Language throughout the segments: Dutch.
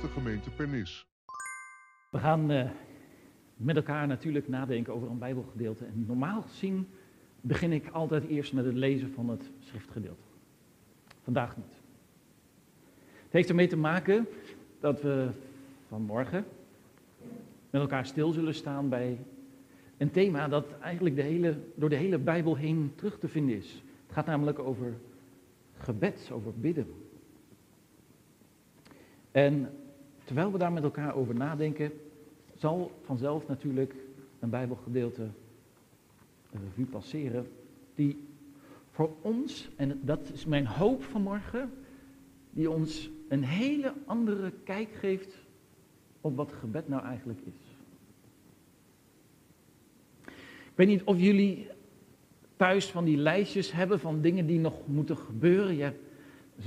de gemeente Pernis. We gaan uh, met elkaar natuurlijk nadenken over een Bijbelgedeelte. En normaal gezien begin ik altijd eerst met het lezen van het schriftgedeelte. Vandaag niet. Het heeft ermee te maken dat we vanmorgen met elkaar stil zullen staan bij een thema dat eigenlijk de hele, door de hele Bijbel heen terug te vinden is. Het gaat namelijk over gebed, over bidden. En terwijl we daar met elkaar over nadenken, zal vanzelf natuurlijk een Bijbelgedeelte een revue passeren, die voor ons, en dat is mijn hoop vanmorgen, die ons een hele andere kijk geeft op wat gebed nou eigenlijk is. Ik weet niet of jullie thuis van die lijstjes hebben van dingen die nog moeten gebeuren.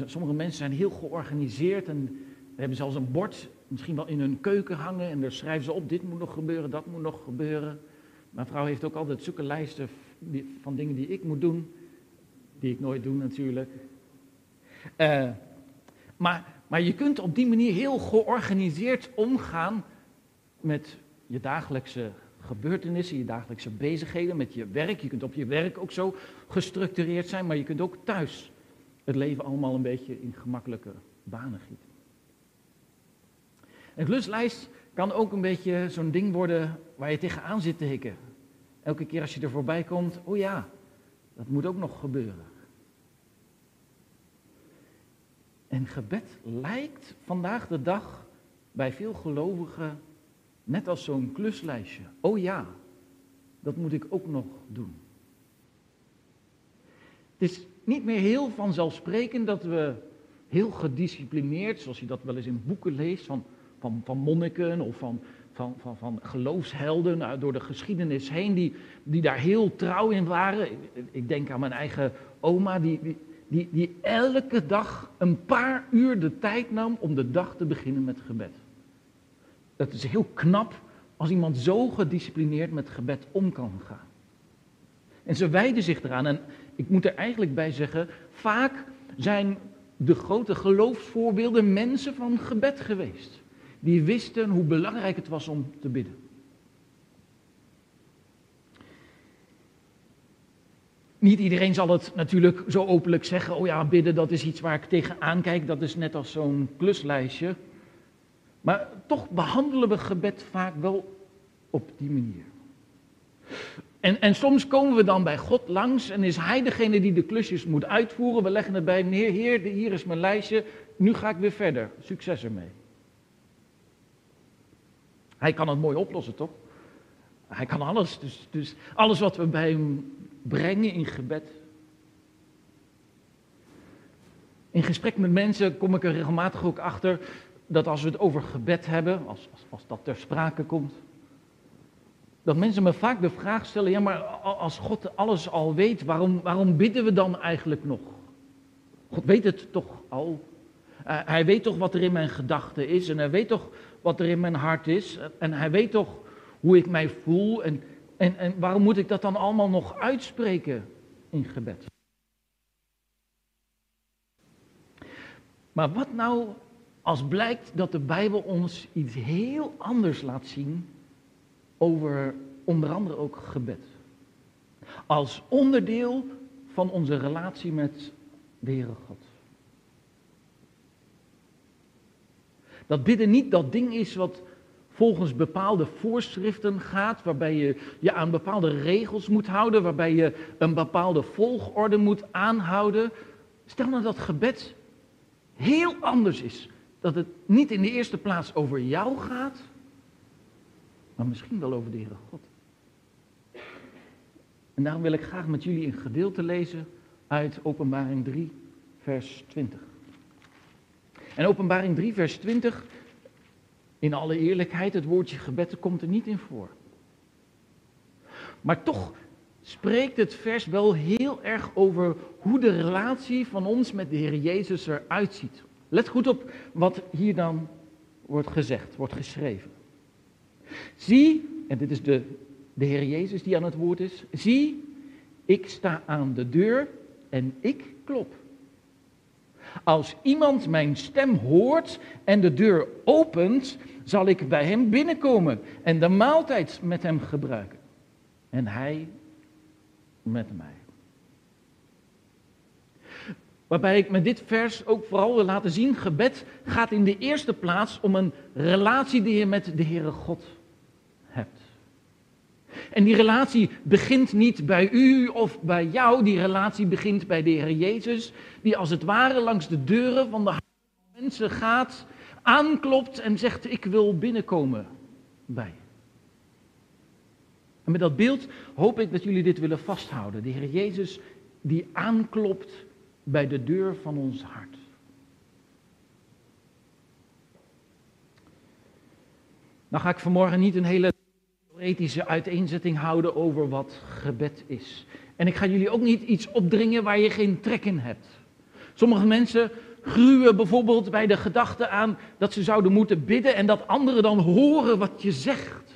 Sommige mensen zijn heel georganiseerd en hebben zelfs een bord misschien wel in hun keuken hangen en daar schrijven ze op, dit moet nog gebeuren, dat moet nog gebeuren. Mijn vrouw heeft ook altijd zulke lijsten van dingen die ik moet doen, die ik nooit doe natuurlijk. Uh, maar, maar je kunt op die manier heel georganiseerd omgaan met je dagelijkse gebeurtenissen, je dagelijkse bezigheden, met je werk. Je kunt op je werk ook zo gestructureerd zijn, maar je kunt ook thuis het leven allemaal een beetje in gemakkelijke banen gieten. Een kluslijst kan ook een beetje zo'n ding worden waar je tegenaan zit te hikken. Elke keer als je er voorbij komt, oh ja, dat moet ook nog gebeuren. En gebed lijkt vandaag de dag bij veel gelovigen net als zo'n kluslijstje. Oh ja, dat moet ik ook nog doen. Het is niet meer heel vanzelfsprekend dat we heel gedisciplineerd, zoals je dat wel eens in boeken leest, van van, van monniken of van, van, van, van geloofshelden door de geschiedenis heen, die, die daar heel trouw in waren. Ik, denk aan mijn eigen oma, die, die, die elke dag een paar uur de tijd nam om de dag te beginnen met gebed. Dat is heel knap als iemand zo gedisciplineerd met gebed om kan gaan. En ze wijden zich eraan. En ik moet er eigenlijk bij zeggen, vaak zijn de grote geloofsvoorbeelden mensen van gebed geweest die wisten hoe belangrijk het was om te bidden. Niet iedereen zal het natuurlijk zo openlijk zeggen, oh ja, bidden dat is iets waar ik tegenaan kijk, dat is net als zo'n kluslijstje. Maar toch behandelen we gebed vaak wel op die manier. En, en soms komen we dan bij God langs en is Hij degene die de klusjes moet uitvoeren. We leggen het bij hem neer, Heer, hier is mijn lijstje, nu ga ik weer verder. Succes ermee. Hij kan het mooi oplossen, toch? Hij kan alles. Dus, dus alles wat we bij hem brengen in gebed. In gesprek met mensen kom ik er regelmatig ook achter dat als we het over gebed hebben, als, als, dat ter sprake komt, dat mensen me vaak de vraag stellen: ja, maar als God alles al weet, waarom, waarom bidden we dan eigenlijk nog? God weet het toch al. Uh, hij weet toch wat er in mijn gedachten is en hij weet toch wat er in mijn hart is. En hij weet toch hoe ik mij voel. En, en, en waarom moet ik dat dan allemaal nog uitspreken in gebed? Maar wat nou als blijkt dat de Bijbel ons iets heel anders laat zien over onder andere ook gebed? Als onderdeel van onze relatie met de Heere God. Dat bidden niet dat ding is wat volgens bepaalde voorschriften gaat, waarbij je je aan bepaalde regels moet houden, waarbij je een bepaalde volgorde moet aanhouden. Stel nou dat gebed heel anders is. Dat het niet in de eerste plaats over jou gaat, maar misschien wel over de Heere God. En daarom wil ik graag met jullie een gedeelte lezen uit Openbaring 3, vers 20. En openbaring 3, vers 20, in alle eerlijkheid, het woordje gebed komt er niet in voor. Maar toch spreekt het vers wel heel erg over hoe de relatie van ons met de Heer Jezus eruit ziet. Let goed op wat hier dan wordt gezegd, wordt geschreven. Zie, en dit is de, de Heer Jezus die aan het woord is. Zie, ik sta aan de deur en ik klop. Als iemand mijn stem hoort en de deur opent, zal ik bij hem binnenkomen en de maaltijd met hem gebruiken. En hij met mij. Waarbij ik met dit vers ook vooral wil laten zien, gebed gaat in de eerste plaats om een relatie die je met de Heere God. En die relatie begint niet bij u of bij jou, die relatie begint bij de Heer Jezus, die als het ware langs de deuren van de mensen gaat, aanklopt en zegt, ik wil binnenkomen bij. En met dat beeld hoop ik dat jullie dit willen vasthouden. De Heer Jezus die aanklopt bij de deur van ons hart. Dan ga ik vanmorgen niet een hele theoretische uiteenzetting houden over wat gebed is. En ik ga jullie ook niet iets opdringen waar je geen trek in hebt. Sommige mensen gruwen bijvoorbeeld bij de gedachte aan dat ze zouden moeten bidden en dat anderen dan horen wat je zegt.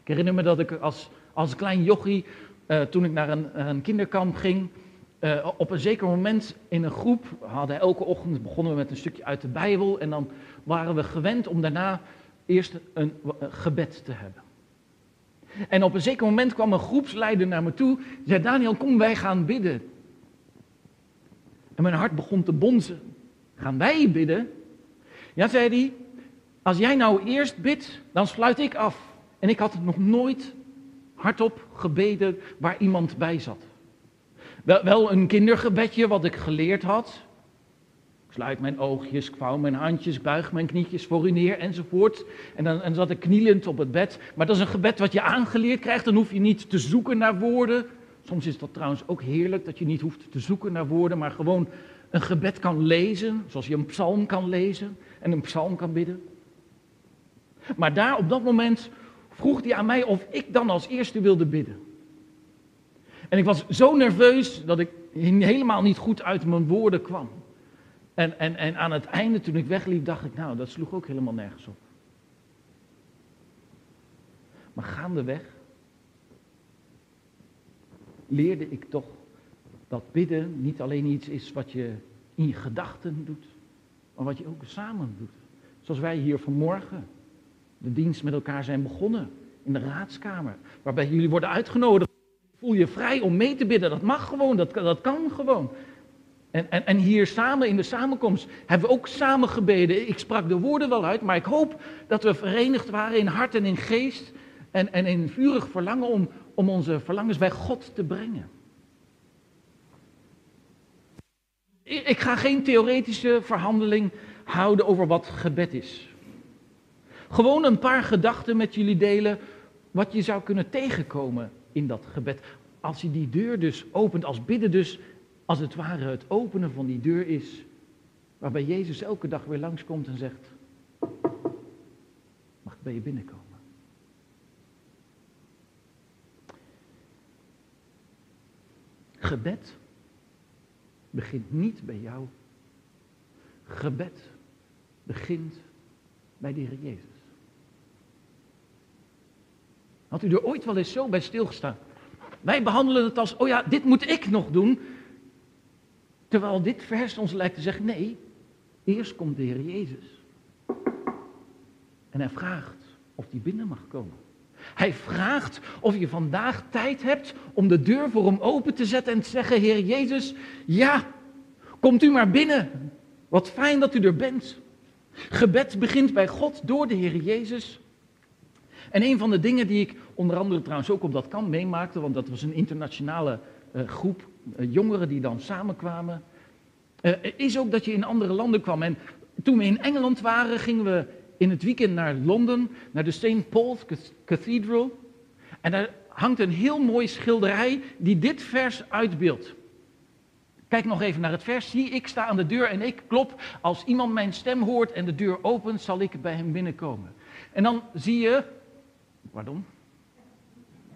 Ik herinner me dat ik als, als klein jochie, uh, toen ik naar een, een kinderkamp ging, uh, op een zeker moment in een groep, we hadden elke ochtend begonnen we met een stukje uit de Bijbel en dan waren we gewend om daarna eerst een, gebed te hebben. En op een zeker moment kwam een groepsleider naar me toe, zei Daniel, kom wij gaan bidden. En mijn hart begon te bonzen. Gaan wij bidden? Ja, zei hij, als jij nou eerst bidt, dan sluit ik af. En ik had nog nooit hardop gebeden waar iemand bij zat. Wel, wel een kindergebedje wat ik geleerd had. Sluit mijn oogjes, ik vouw mijn handjes, buig mijn knietjes voor u neer enzovoort. En dan, en zat ik knielend op het bed. Maar dat is een gebed wat je aangeleerd krijgt. Dan hoef je niet te zoeken naar woorden. Soms is dat trouwens ook heerlijk dat je niet hoeft te zoeken naar woorden, maar gewoon een gebed kan lezen, zoals je een psalm kan lezen en een psalm kan bidden. Maar daar op dat moment vroeg hij aan mij of ik dan als eerste wilde bidden. En ik was zo nerveus dat ik helemaal niet goed uit mijn woorden kwam. En, en, en aan het einde, toen ik wegliep, dacht ik, nou, dat sloeg ook helemaal nergens op. Maar gaandeweg leerde ik toch dat bidden niet alleen iets is wat je in je gedachten doet, maar wat je ook samen doet. Zoals wij hier vanmorgen de dienst met elkaar zijn begonnen in de raadskamer, waarbij jullie worden uitgenodigd. Voel je vrij om mee te bidden, dat mag gewoon, dat, dat kan gewoon. En, en, en hier samen in de samenkomst hebben we ook samen gebeden. Ik sprak de woorden wel uit, maar ik hoop dat we verenigd waren in hart en in geest. En, en in vurig verlangen om, om onze verlangens bij God te brengen. Ik ga geen theoretische verhandeling houden over wat gebed is. Gewoon een paar gedachten met jullie delen wat je zou kunnen tegenkomen in dat gebed. Als je die deur dus opent, als bidden dus als het ware het openen van die deur is, waarbij Jezus elke dag weer langskomt en zegt, mag ik bij je binnenkomen? Gebed begint niet bij jou. Gebed begint bij de Heer Jezus. Had u er ooit wel eens zo bij stilgestaan? Wij behandelen het als, oh ja, dit moet ik nog doen. Terwijl dit vers ons lijkt te zeggen, nee, eerst komt de Heer Jezus. En hij vraagt of hij binnen mag komen. Hij vraagt of je vandaag tijd hebt om de deur voor hem open te zetten en te zeggen, Heer Jezus, ja, komt u maar binnen. Wat fijn dat u er bent. Gebed begint bij God door de Heer Jezus. En een van de dingen die ik onder andere trouwens ook op dat kamp meemaakte, want dat was een internationale uh, groep jongeren die dan samenkwamen, uh, is ook dat je in andere landen kwam. En toen we in Engeland waren, gingen we in het weekend naar Londen, naar de St. Paul's Cathedral. En daar hangt een heel mooi schilderij die dit vers uitbeeldt. Kijk nog even naar het vers. Zie, ik sta aan de deur en ik klop. Als iemand mijn stem hoort en de deur opent, zal ik bij hem binnenkomen. En dan zie je. Pardon?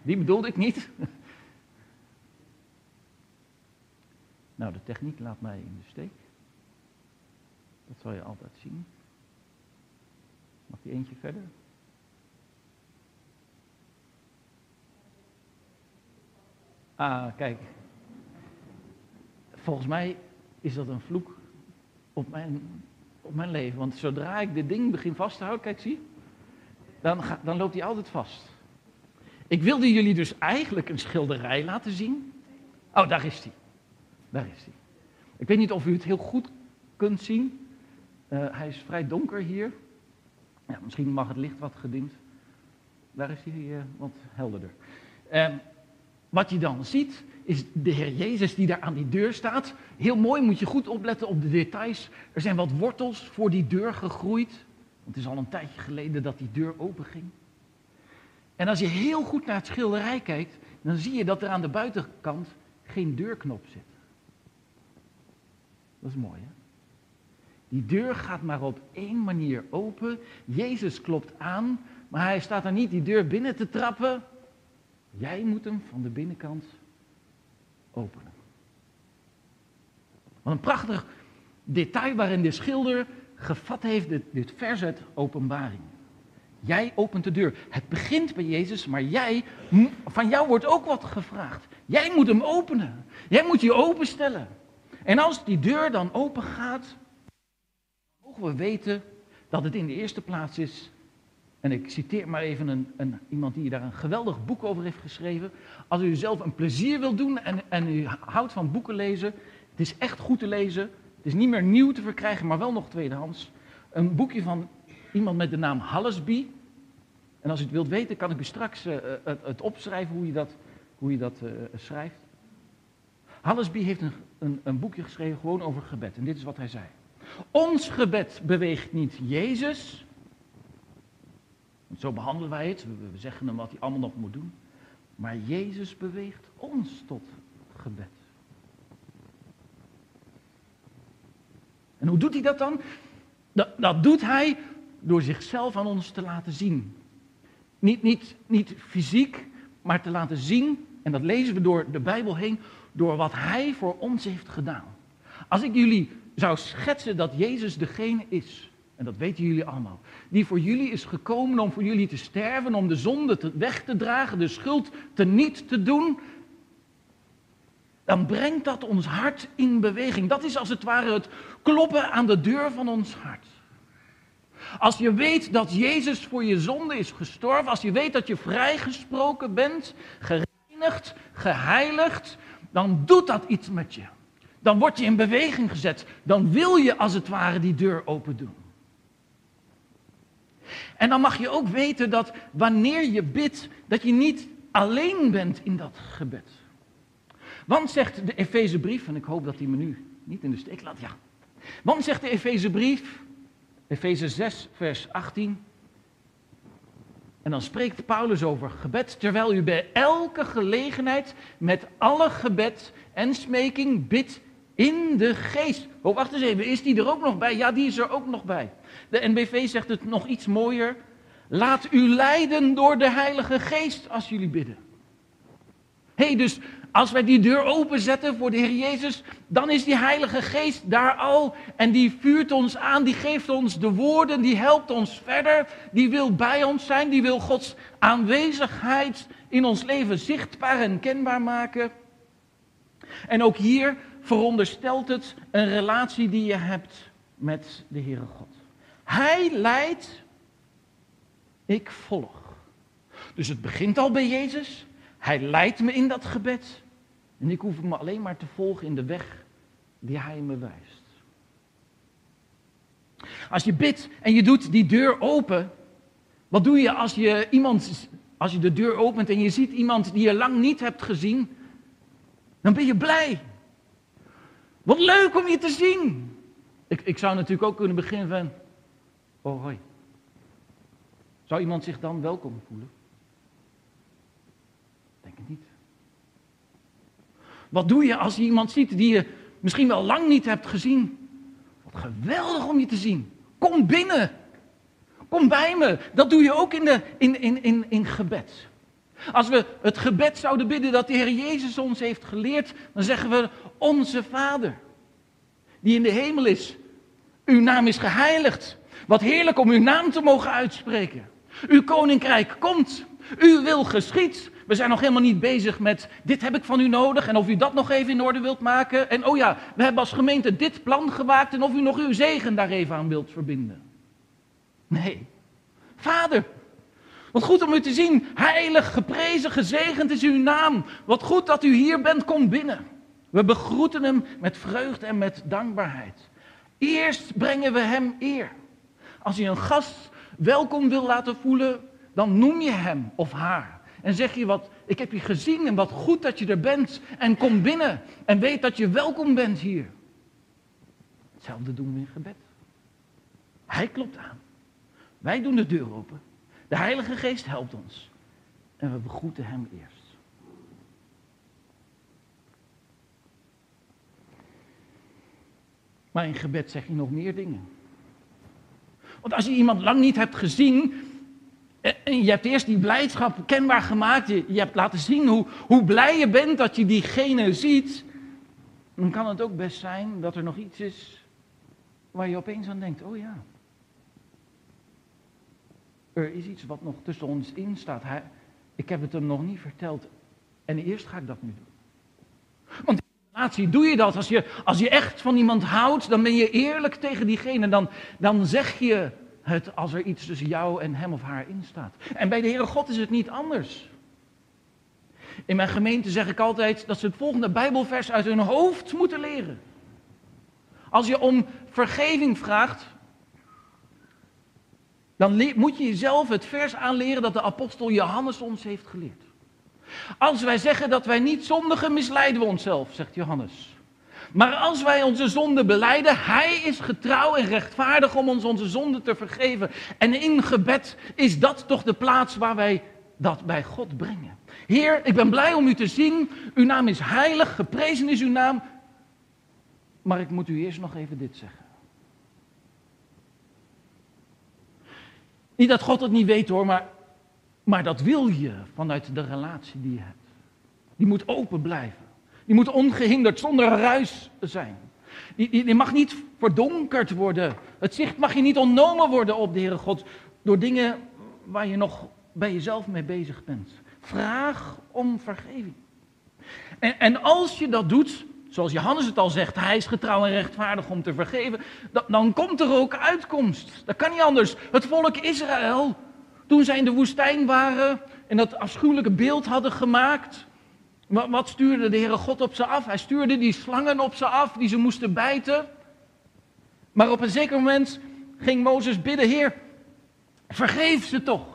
Die bedoelde ik niet. Nou, de techniek laat mij in de steek. Dat zal je altijd zien. Mag die eentje verder? Ah, kijk. Volgens mij is dat een vloek op mijn, op mijn leven. Want zodra ik dit ding begin vast te houden, kijk zie, dan, dan loopt hij altijd vast. Ik wilde jullie dus eigenlijk een schilderij laten zien. Oh, daar is hij. Daar is hij. Ik weet niet of u het heel goed kunt zien. Uh, hij is vrij donker hier. Ja, misschien mag het licht wat gedimd. Daar is hij uh, wat helderder. Uh, wat je dan ziet, is de Heer Jezus die daar aan die deur staat. Heel mooi, moet je goed opletten op de details. Er zijn wat wortels voor die deur gegroeid. Het is al een tijdje geleden dat die deur open ging. En als je heel goed naar het schilderij kijkt, dan zie je dat er aan de buitenkant geen deurknop zit. Dat is mooi, hè? Die deur gaat maar op één manier open. Jezus klopt aan, maar hij staat er niet die deur binnen te trappen. Jij moet hem van de binnenkant openen. Wat een prachtig detail waarin de schilder gevat heeft dit, dit vers uit openbaring. Jij opent de deur. Het begint bij Jezus, maar jij, van jou wordt ook wat gevraagd. Jij moet hem openen. Jij moet je openstellen. En als die deur dan open gaat, mogen we weten dat het in de eerste plaats is. En ik citeer maar even een, een, iemand die daar een geweldig boek over heeft geschreven. Als u zelf een plezier wilt doen en, en u houdt van boeken lezen, het is echt goed te lezen. Het is niet meer nieuw te verkrijgen, maar wel nog tweedehands. Een boekje van iemand met de naam Hallesby. En als u het wilt weten, kan ik u straks uh, het, het, opschrijven hoe je dat, hoe je dat uh, schrijft. Hallesby heeft een, een, een boekje geschreven gewoon over gebed. En dit is wat hij zei. Ons gebed beweegt niet Jezus. Zo behandelen wij het. We zeggen hem wat hij allemaal nog moet doen. Maar Jezus beweegt ons tot gebed. En hoe doet hij dat dan? Dat, dat doet hij door zichzelf aan ons te laten zien. Niet, niet, niet fysiek, maar te laten zien, en dat lezen we door de Bijbel heen, door wat hij voor ons heeft gedaan. Als ik jullie zou schetsen dat Jezus degene is, en dat weten jullie allemaal, die voor jullie is gekomen om voor jullie te sterven, om de zonde weg te dragen, de schuld te niet te doen, dan brengt dat ons hart in beweging. Dat is als het ware het kloppen aan de deur van ons hart. Als je weet dat Jezus voor je zonde is gestorven, als je weet dat je vrijgesproken bent, gereinigd, geheiligd, dan doet dat iets met je. Dan word je in beweging gezet. Dan wil je als het ware die deur open doen. En dan mag je ook weten dat wanneer je bidt, dat je niet alleen bent in dat gebed. Want zegt de Efezebrief, en ik hoop dat hij me nu niet in de steek laat, ja. Want zegt de Efezebrief, Efeze 6, vers 18. En dan spreekt Paulus over gebed, terwijl u bij elke gelegenheid met alle gebed en smeking bidt in de geest. Oh, wacht eens even, is die er ook nog bij? Ja, die is er ook nog bij. De NBV zegt het nog iets mooier. Laat u leiden door de Heilige Geest als jullie bidden. Hey, dus als wij die deur openzetten voor de Heer Jezus, dan is die Heilige Geest daar al en die vuurt ons aan, die geeft ons de woorden, die helpt ons verder, die wil bij ons zijn, die wil Gods aanwezigheid in ons leven zichtbaar en kenbaar maken. En ook hier veronderstelt het een relatie die je hebt met de Heere God. Hij leidt, ik volg. Dus het begint al bij Jezus. Hij leidt me in dat gebed. En ik hoef hem alleen maar te volgen in de weg die hij me wijst. Als je bidt en je doet die deur open, wat doe je als je iemand, als je de deur opent en je ziet iemand die je lang niet hebt gezien? Dan ben je blij. Wat leuk om je te zien. Ik, ik zou natuurlijk ook kunnen beginnen van, oh hoi. Zou iemand zich dan welkom voelen? Wat doe je als je iemand ziet die je misschien wel lang niet hebt gezien? Wat geweldig om je te zien. Kom binnen. Kom bij me. Dat doe je ook in, de, in, in, in, in gebed. Als we het gebed zouden bidden dat de Heer Jezus ons heeft geleerd, dan zeggen we, onze Vader, die in de hemel is, uw naam is geheiligd. Wat heerlijk om uw naam te mogen uitspreken. Uw koninkrijk komt, uw wil geschiet We zijn nog helemaal niet bezig met dit heb ik van u nodig en of u dat nog even in orde wilt maken. En oh ja, we hebben als gemeente dit plan gemaakt en of u nog uw zegen daar even aan wilt verbinden. Nee. Vader, wat goed om u te zien. Heilig, geprezen, gezegend is uw naam. Wat goed dat u hier bent, kom binnen. We begroeten hem met vreugde en met dankbaarheid. Eerst brengen we hem eer. Als je een gast welkom wil laten voelen, dan noem je hem of haar. En zeg je wat, ik heb je gezien en wat goed dat je er bent. En kom binnen en weet dat je welkom bent hier. Hetzelfde doen we in gebed. Hij klopt aan. Wij doen de deur open. De Heilige Geest helpt ons. En we begroeten Hem eerst. Maar in gebed zeg je nog meer dingen. Want als je iemand lang niet hebt gezien. En je hebt eerst die blijdschap kenbaar gemaakt. Je, hebt laten zien hoe, hoe blij je bent dat je diegene ziet. Dan kan het ook best zijn dat er nog iets is waar je opeens aan denkt: oh ja. Er is iets wat nog tussen ons in staat. Ik heb het hem nog niet verteld. En eerst ga ik dat nu doen. Want in relatie doe je dat. Als je, als je echt van iemand houdt, dan ben je eerlijk tegen diegene. Dan, dan zeg je het als er iets tussen jou en hem of haar in staat. En bij de Heere God is het niet anders. In mijn gemeente zeg ik altijd dat ze het volgende Bijbelvers uit hun hoofd moeten leren. Als je om vergeving vraagt, dan moet je jezelf het vers aanleren dat de apostel Johannes ons heeft geleerd. Als wij zeggen dat wij niet zondigen, misleiden we onszelf, zegt Johannes. Maar als wij onze zonde beleiden, hij is getrouw en rechtvaardig om ons onze zonde te vergeven. En in gebed is dat toch de plaats waar wij dat bij God brengen. Heer, ik ben blij om u te zien. Uw naam is heilig, geprezen is uw naam. Maar ik moet u eerst nog even dit zeggen. Niet dat God het niet weet hoor, maar, maar dat wil je vanuit de relatie die je hebt. Die moet open blijven. Die moet ongehinderd, zonder ruis zijn. Die, die, mag niet verdonkerd worden. Het zicht mag je niet ontnomen worden op de Heere God door dingen waar je nog bij jezelf mee bezig bent. Vraag om vergeving. En, en als je dat doet, zoals Johannes het al zegt, hij is getrouw en rechtvaardig om te vergeven, dan, dan komt er ook uitkomst. Dat kan niet anders. Het volk Israël, toen zij in de woestijn waren en dat afschuwelijke beeld hadden gemaakt, wat, stuurde de Heere God op ze af? Hij stuurde die slangen op ze af die ze moesten bijten. Maar op een zeker moment ging Mozes bidden, Heer, vergeef ze toch.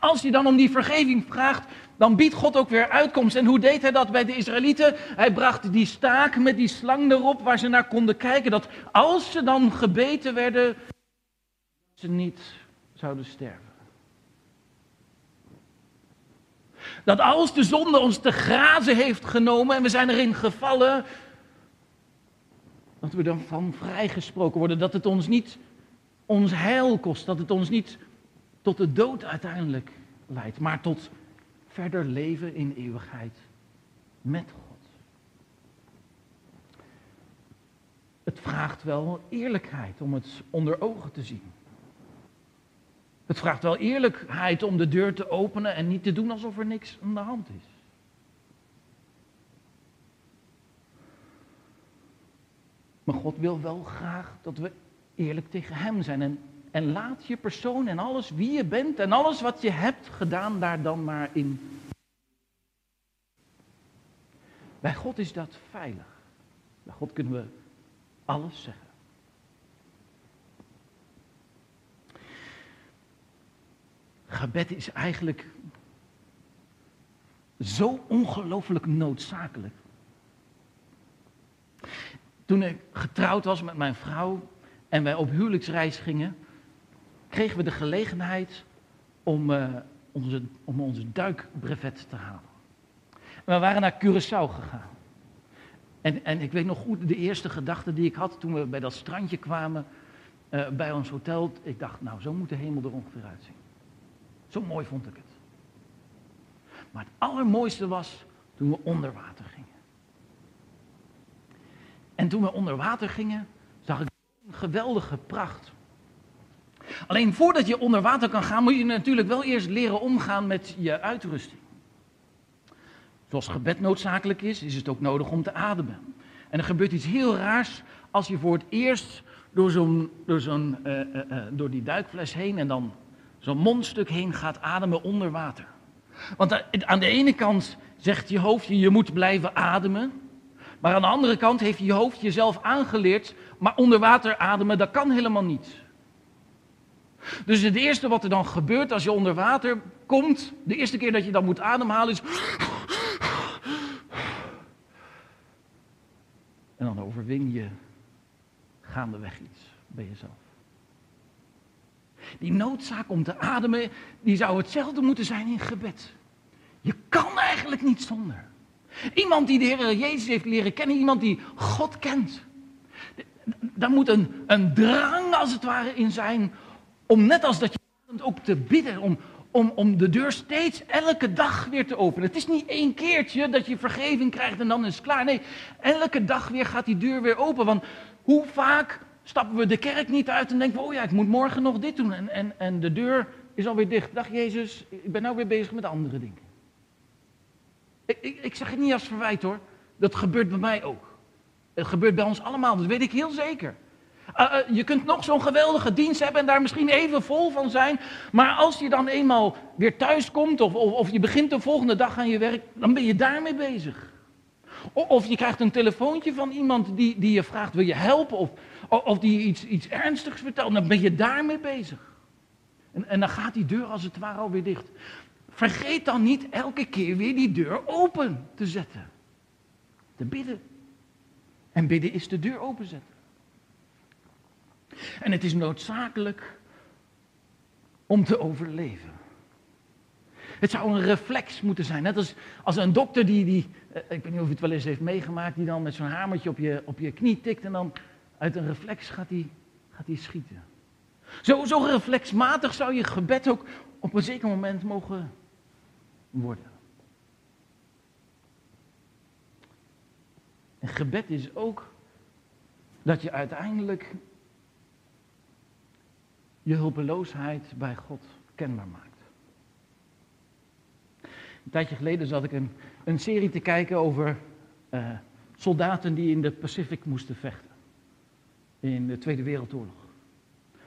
Als je dan om die vergeving vraagt, dan biedt God ook weer uitkomst. En hoe deed hij dat bij de Israëlieten? Hij bracht die staak met die slang erop waar ze naar konden kijken. Dat als ze dan gebeten werden, ze niet zouden sterven. Dat als de zonde ons te grazen heeft genomen en we zijn erin gevallen, dat we dan van vrijgesproken worden. Dat het ons niet ons heil kost. Dat het ons niet tot de dood uiteindelijk leidt, maar tot verder leven in eeuwigheid met God. Het vraagt wel eerlijkheid om het onder ogen te zien. Het vraagt wel eerlijkheid om de deur te openen en niet te doen alsof er niks aan de hand is. Maar God wil wel graag dat we eerlijk tegen Hem zijn en en laat je persoon en alles wie je bent en alles wat je hebt gedaan daar dan maar in. Bij God is dat veilig. Bij God kunnen we alles zeggen. Gebed is eigenlijk zo ongelooflijk noodzakelijk. Toen ik getrouwd was met mijn vrouw en wij op huwelijksreis gingen, kregen we de gelegenheid om, uh, onze, om onze duikbrevet te halen. En we waren naar Curaçao gegaan. En, en ik weet nog goed de eerste gedachte die ik had toen we bij dat strandje kwamen uh, bij ons hotel. Ik dacht, nou, zo moet de hemel er ongeveer uitzien. Zo mooi vond ik het. Maar het allermooiste was toen we onder water gingen. En toen we onder water gingen, zag ik een geweldige pracht. Alleen voordat je onder water kan gaan, moet je natuurlijk wel eerst leren omgaan met je uitrusting. Zoals gebed noodzakelijk is, is het ook nodig om te ademen. En er gebeurt iets heel raars als je voor het eerst door, zo'n, door, zo'n, uh, uh, uh, door die duikfles heen en dan zo'n mondstuk heen gaat ademen onder water. Want aan de ene kant zegt je hoofd je, je moet blijven ademen. Maar aan de andere kant heeft je hoofd jezelf aangeleerd, maar onder water ademen, dat kan helemaal niet. Dus het eerste wat er dan gebeurt als je onder water komt, de eerste keer dat je dan moet ademhalen is. En dan overwin je gaandeweg iets bij jezelf. Die noodzaak om te ademen, die zou hetzelfde moeten zijn in gebed. Je kan eigenlijk niet zonder. Iemand die de Heer Jezus heeft leren kennen, iemand die God kent. Daar moet een, een drang als het ware in zijn om net als dat je ook te bidden, om, om, om de deur steeds elke dag weer te openen. Het is niet één keertje dat je vergeving krijgt en dan is het klaar. Nee, elke dag weer gaat die deur weer open. Want hoe vaak stappen we de kerk niet uit en denken oh ja, ik moet morgen nog dit doen. En, en, en de deur is alweer dicht. Dag Jezus, ik ben nou weer bezig met andere dingen. Ik, ik, ik zeg het niet als verwijt hoor. Dat gebeurt bij mij ook. Het gebeurt bij ons allemaal, dat weet ik heel zeker. Uh, uh, je kunt nog zo'n geweldige dienst hebben en daar misschien even vol van zijn. Maar als je dan eenmaal weer thuis komt of, of, of je begint de volgende dag aan je werk, dan ben je daarmee bezig. Of, of je krijgt een telefoontje van iemand die, die je vraagt, wil je helpen? Of, of die iets, iets ernstigs vertelt, dan ben je daarmee bezig. En, en dan gaat die deur als het ware alweer dicht. Vergeet dan niet elke keer weer die deur open te zetten. Te bidden. En bidden is de deur openzetten. En het is noodzakelijk om te overleven. Het zou een reflex moeten zijn. Net als, als een dokter die, die, ik weet niet of u het wel eens heeft meegemaakt, die dan met zo'n hamertje op je, op je knie tikt en dan uit een reflex gaat hij gaat die schieten. Zo, zo reflexmatig zou je gebed ook op een zeker moment mogen worden. En gebed is ook dat je uiteindelijk je hulpeloosheid bij God kenbaar maakt. Een tijdje geleden zat ik een, een serie te kijken over uh, soldaten die in de Pacific moesten vechten. In de Tweede Wereldoorlog.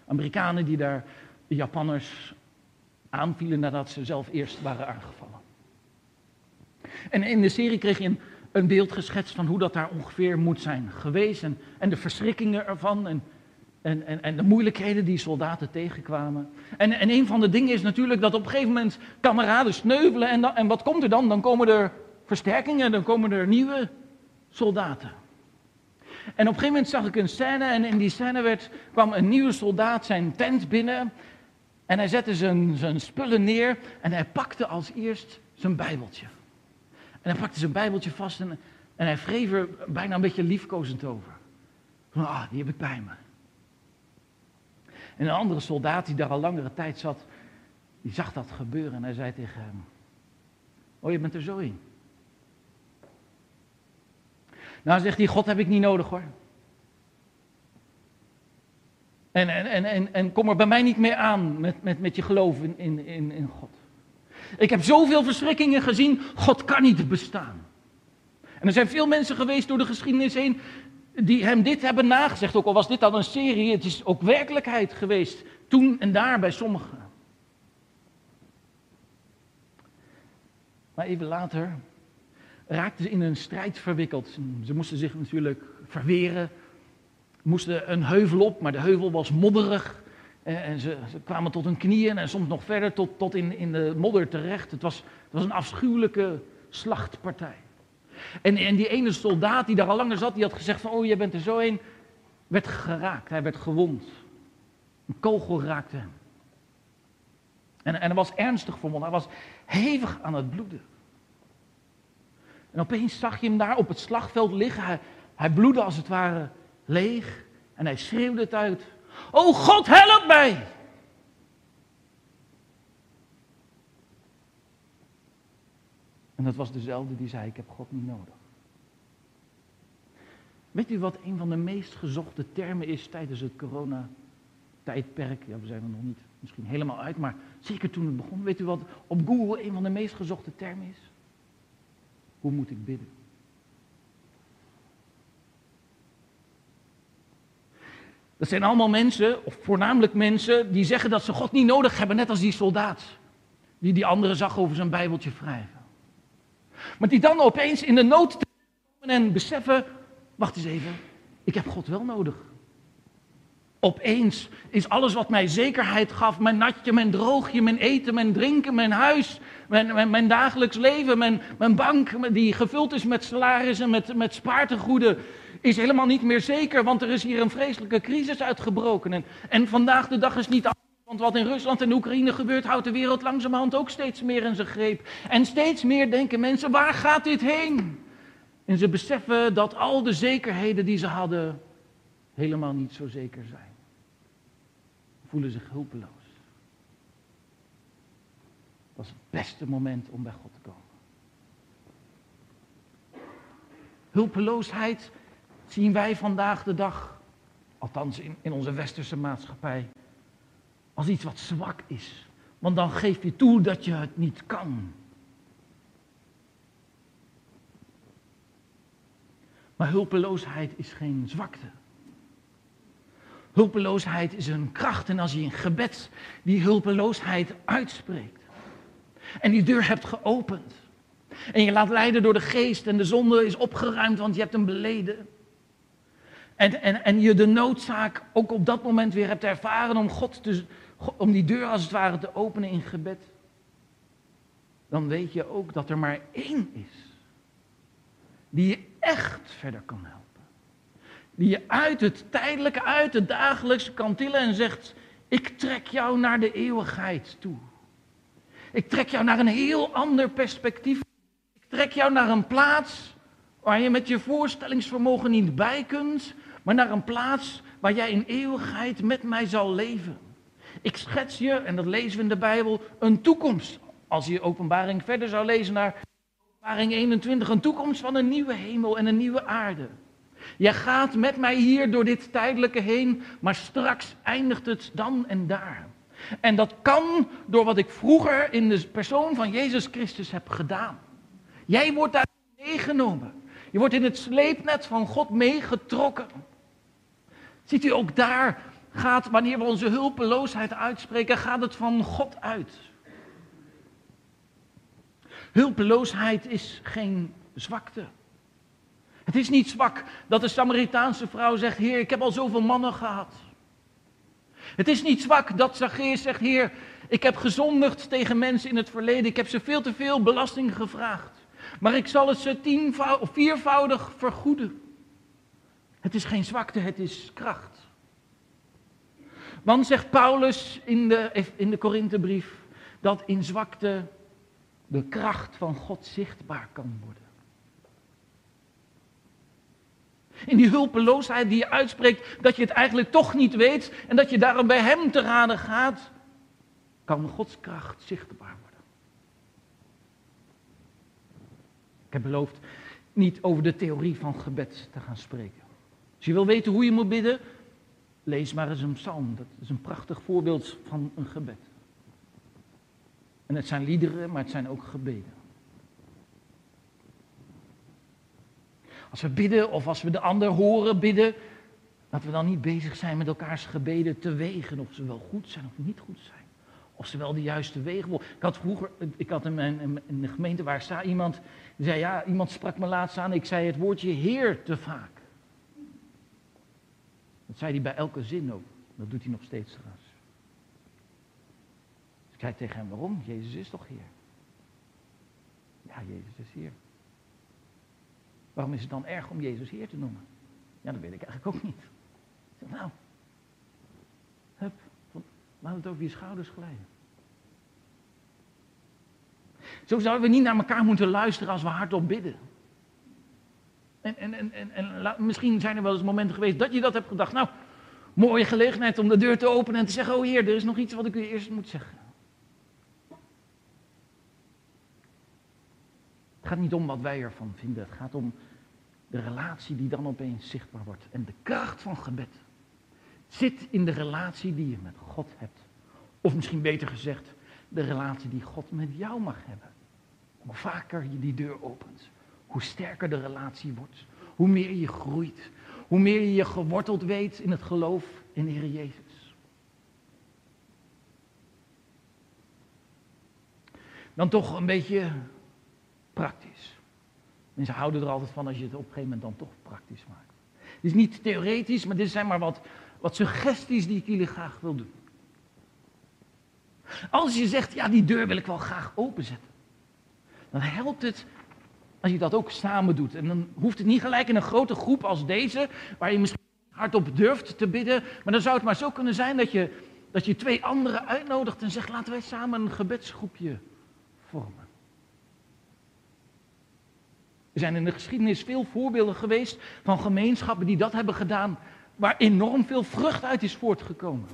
Amerikanen die daar Japanners aanvielen nadat ze zelf eerst waren aangevallen. En in de serie kreeg je een, een beeld geschetst van hoe dat daar ongeveer moet zijn geweest. En, de verschrikkingen ervan. En, en, en, de moeilijkheden die soldaten tegenkwamen. En, en een van de dingen is natuurlijk dat op een gegeven moment kameraden sneuvelen. En, en wat komt er dan? Dan komen er versterkingen, dan komen er nieuwe soldaten. En op een gegeven moment zag ik een scène en in die scène werd, kwam een nieuwe soldaat zijn tent binnen. En hij zette zijn, zijn spullen neer en hij pakte als eerst zijn bijbeltje. En hij pakte zijn bijbeltje vast en, en hij wreef er bijna een beetje liefkozend over. Ah, die heb ik bij me. En een andere soldaat die daar al langere tijd zat, die zag dat gebeuren en hij zei tegen hem, oh je bent er zo in. Nou zegt hij, God heb ik niet nodig hoor. En, en, en, en, kom er bij mij niet meer aan met, met, met je geloof in, in, in, in God. Ik heb zoveel verschrikkingen gezien, God kan niet bestaan. En er zijn veel mensen geweest door de geschiedenis heen die hem dit hebben nagezegd. Ook al was dit dan een serie, het is ook werkelijkheid geweest. Toen en daar bij sommigen. Maar even later raakten ze in een strijd verwikkeld. Ze moesten zich natuurlijk verweren. Moesten een heuvel op, maar de heuvel was modderig. En ze, ze, kwamen tot hun knieën en soms nog verder tot, tot in, in de modder terecht. Het was, het was een afschuwelijke slachtpartij. En, en die ene soldaat die daar al langer zat, die had gezegd van, oh, jij bent er zo een, werd geraakt. Hij werd gewond. Een kogel raakte hem. En, en hij was ernstig verwond. Hij was hevig aan het bloeden. En opeens zag je hem daar op het slagveld liggen. Hij, hij bloedde als het ware leeg. En hij schreeuwde het uit. Oh God, help mij! En dat was dezelfde die zei, ik heb God niet nodig. Weet u wat een van de meest gezochte termen is tijdens het corona tijdperk, ja, we zijn er nog niet misschien helemaal uit, maar zeker toen het begon. Weet u wat op Google een van de meest gezochte termen is? Hoe moet ik bidden? Dat zijn allemaal mensen, of voornamelijk mensen, die zeggen dat ze God niet nodig hebben, net als die soldaat. Die die andere zag over zijn Bijbeltje wrijven. Maar die dan opeens in de nood komen en beseffen, wacht eens even, ik heb God wel nodig. Opeens is alles wat mij zekerheid gaf, mijn natje, mijn droogje, mijn eten, mijn drinken, mijn huis, mijn, mijn, dagelijks leven, mijn, mijn bank die gevuld is met salarissen, met, met spaartegoeden, is helemaal niet meer zeker, want er is hier een vreselijke crisis uitgebroken. En, en vandaag de dag is niet anders, want wat in Rusland en Oekraïne gebeurt, houdt de wereld langzamerhand ook steeds meer in zijn greep. En steeds meer denken mensen, waar gaat dit heen? En ze beseffen dat al de zekerheden die ze hadden, helemaal niet zo zeker zijn. Voelen zich hulpeloos. Dat is het beste moment om bij God te komen. Hulpeloosheid zien wij vandaag de dag, althans in, in onze westerse maatschappij, als iets wat zwak is. Want dan geef je toe dat je het niet kan. Maar hulpeloosheid is geen zwakte. Hulpeloosheid is een kracht en als je in gebed die hulpeloosheid uitspreekt en die deur hebt geopend en je laat leiden door de geest en de zonde is opgeruimd want je hebt hem beleden en, en, en je de noodzaak ook op dat moment weer hebt ervaren om, God te, om die deur als het ware te openen in gebed, dan weet je ook dat er maar één is die je echt verder kan helpen. Die je uit het tijdelijke, uit het dagelijkse kan tillen en zegt, ik trek jou naar de eeuwigheid toe. Ik trek jou naar een heel ander perspectief. Ik trek jou naar een plaats waar je met je voorstellingsvermogen niet bij kunt, maar naar een plaats waar jij in eeuwigheid met mij zal leven. Ik schets je, en dat lezen we in de Bijbel, een toekomst. Als je openbaring verder zou lezen naar openbaring 21, een toekomst van een nieuwe hemel en een nieuwe aarde. Jij gaat met mij hier door dit tijdelijke heen, maar straks eindigt het dan en daar. En dat kan door wat ik vroeger in de persoon van Jezus Christus heb gedaan. Jij wordt daar meegenomen. Je wordt in het sleepnet van God meegetrokken. Ziet u, ook daar gaat, wanneer we onze hulpeloosheid uitspreken, gaat het van God uit. Hulpeloosheid is geen zwakte. Het is niet zwak dat de Samaritaanse vrouw zegt, Heer, ik heb al zoveel mannen gehad. Het is niet zwak dat Zacchaeus zegt, Heer, ik heb gezondigd tegen mensen in het verleden. Ik heb ze veel te veel belasting gevraagd. Maar ik zal het ze tienvoudig, viervoudig vergoeden. Het is geen zwakte, het is kracht. Want zegt Paulus in de, in de Korinthebrief dat in zwakte de kracht van God zichtbaar kan worden. In die hulpeloosheid die je uitspreekt, dat je het eigenlijk toch niet weet en dat je daarom bij Hem te raden gaat, kan Gods kracht zichtbaar worden. Ik heb beloofd niet over de theorie van gebed te gaan spreken. Als je wil weten hoe je moet bidden, lees maar eens een psalm. Dat is een prachtig voorbeeld van een gebed. En het zijn liederen, maar het zijn ook gebeden. Als we bidden of als we de ander horen bidden, dat we dan niet bezig zijn met elkaars gebeden te wegen of ze wel goed zijn of niet goed zijn. Of ze wel de juiste wegen volgen. Ik had vroeger, ik had in, mijn, de gemeente waar sta iemand, die zei ja, iemand sprak me laatst aan, ik zei het woordje Heer te vaak. Dat zei hij bij elke zin ook. Dat doet hij nog steeds trouwens. Dus ik zei tegen hem, waarom? Jezus is toch Heer? Ja, Jezus is Heer. Waarom is het dan erg om Jezus Heer te noemen? Ja, dat weet ik eigenlijk ook niet. Nou, hup, laat het over je schouders glijden. Zo zouden we niet naar elkaar moeten luisteren als we hardop bidden. En, en, en, en, en misschien zijn er wel eens momenten geweest dat je dat hebt gedacht. Nou, mooie gelegenheid om de deur te openen en te zeggen: Oh Heer, er is nog iets wat ik u eerst moet zeggen. Gaat niet om wat wij ervan vinden. Het gaat om de relatie die dan opeens zichtbaar wordt. En de kracht van gebed zit in de relatie die je met God hebt. Of misschien beter gezegd, de relatie die God met jou mag hebben. Hoe vaker je die deur opent, hoe sterker de relatie wordt. Hoe meer je groeit. Hoe meer je je geworteld weet in het geloof in Heer Jezus. Dan toch een beetje praktisch. Mensen houden er altijd van als je het op een gegeven moment dan toch praktisch maakt. Het is niet theoretisch, maar dit zijn maar wat, wat suggesties die ik jullie graag wil doen. Als je zegt, ja, die deur wil ik wel graag openzetten, dan helpt het als je dat ook samen doet. En dan hoeft het niet gelijk in een grote groep als deze, waar je misschien hardop durft te bidden, maar dan zou het maar zo kunnen zijn dat je, dat je twee anderen uitnodigt en zegt, laten wij samen een gebedsgroepje vormen. Er zijn in de geschiedenis veel voorbeelden geweest van gemeenschappen die dat hebben gedaan, waar enorm veel vrucht uit is voortgekomen.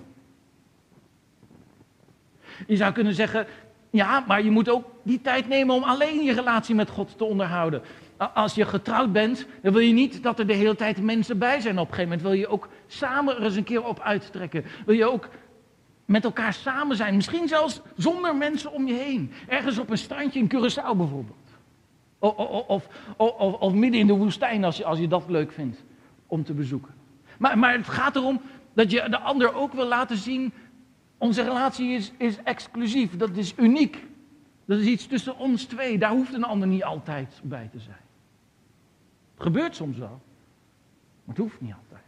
Je zou kunnen zeggen, ja, maar je moet ook die tijd nemen om alleen je relatie met God te onderhouden. Als je getrouwd bent, dan wil je niet dat er de hele tijd mensen bij zijn. Op een gegeven moment wil je ook samen er eens een keer op uittrekken. Wil je ook met elkaar samen zijn. Misschien zelfs zonder mensen om je heen. Ergens op een strandje in Curaçao bijvoorbeeld. Of, of, of, of, midden in de woestijn als je, als je dat leuk vindt om te bezoeken. Maar, maar het gaat erom dat je de ander ook wil laten zien onze relatie is, is exclusief, dat is uniek. Dat is iets tussen ons twee. Daar hoeft een ander niet altijd bij te zijn. Het gebeurt soms wel, maar het hoeft niet altijd.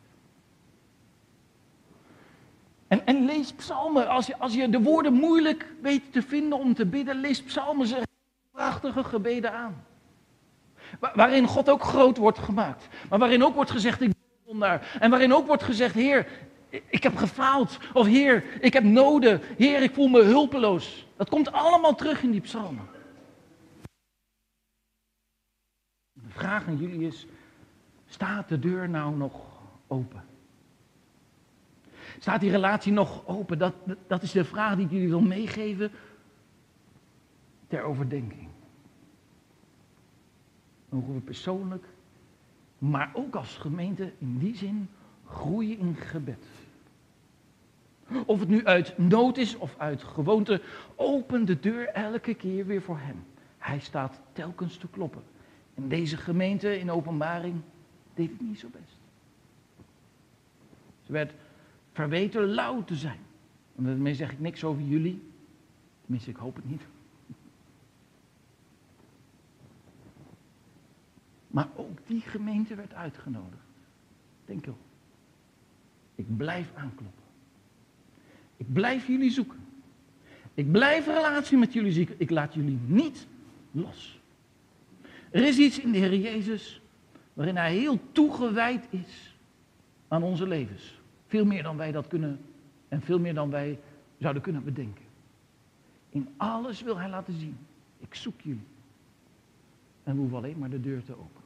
En, en lees psalmen. Als je, als je de woorden moeilijk weet te vinden om te bidden, lees psalmen. Ze prachtige gebeden aan. Waarin God ook groot wordt gemaakt. Maar waarin ook wordt gezegd, ik ben zondaar. En waarin ook wordt gezegd, Heer, ik heb gefaald. Of Heer, ik heb noden. Heer, ik voel me hulpeloos. Dat komt allemaal terug in die psalmen. De vraag aan jullie is, staat de deur nou nog open? Staat die relatie nog open? Dat, dat is de vraag die ik jullie wil meegeven ter overdenking. Mogen we persoonlijk, maar ook als gemeente in die zin groeien in gebed. Of het nu uit nood is of uit gewoonte, open de deur elke keer weer voor hem. Hij staat telkens te kloppen. En deze gemeente in openbaring deed het niet zo best. Ze werd verweten lauw te zijn. En daarmee zeg ik niks over jullie. Tenminste, ik hoop het niet. Maar ook die gemeente werd uitgenodigd. Denk ook. Ik blijf aankloppen. Ik blijf jullie zoeken. Ik blijf relatie met jullie zoeken. Ik laat jullie niet los. Er is iets in de Heer Jezus waarin Hij heel toegewijd is aan onze levens. Veel meer dan wij dat kunnen en veel meer dan wij zouden kunnen bedenken. In alles wil Hij laten zien. Ik zoek jullie. En we hoeven alleen maar de deur te openen.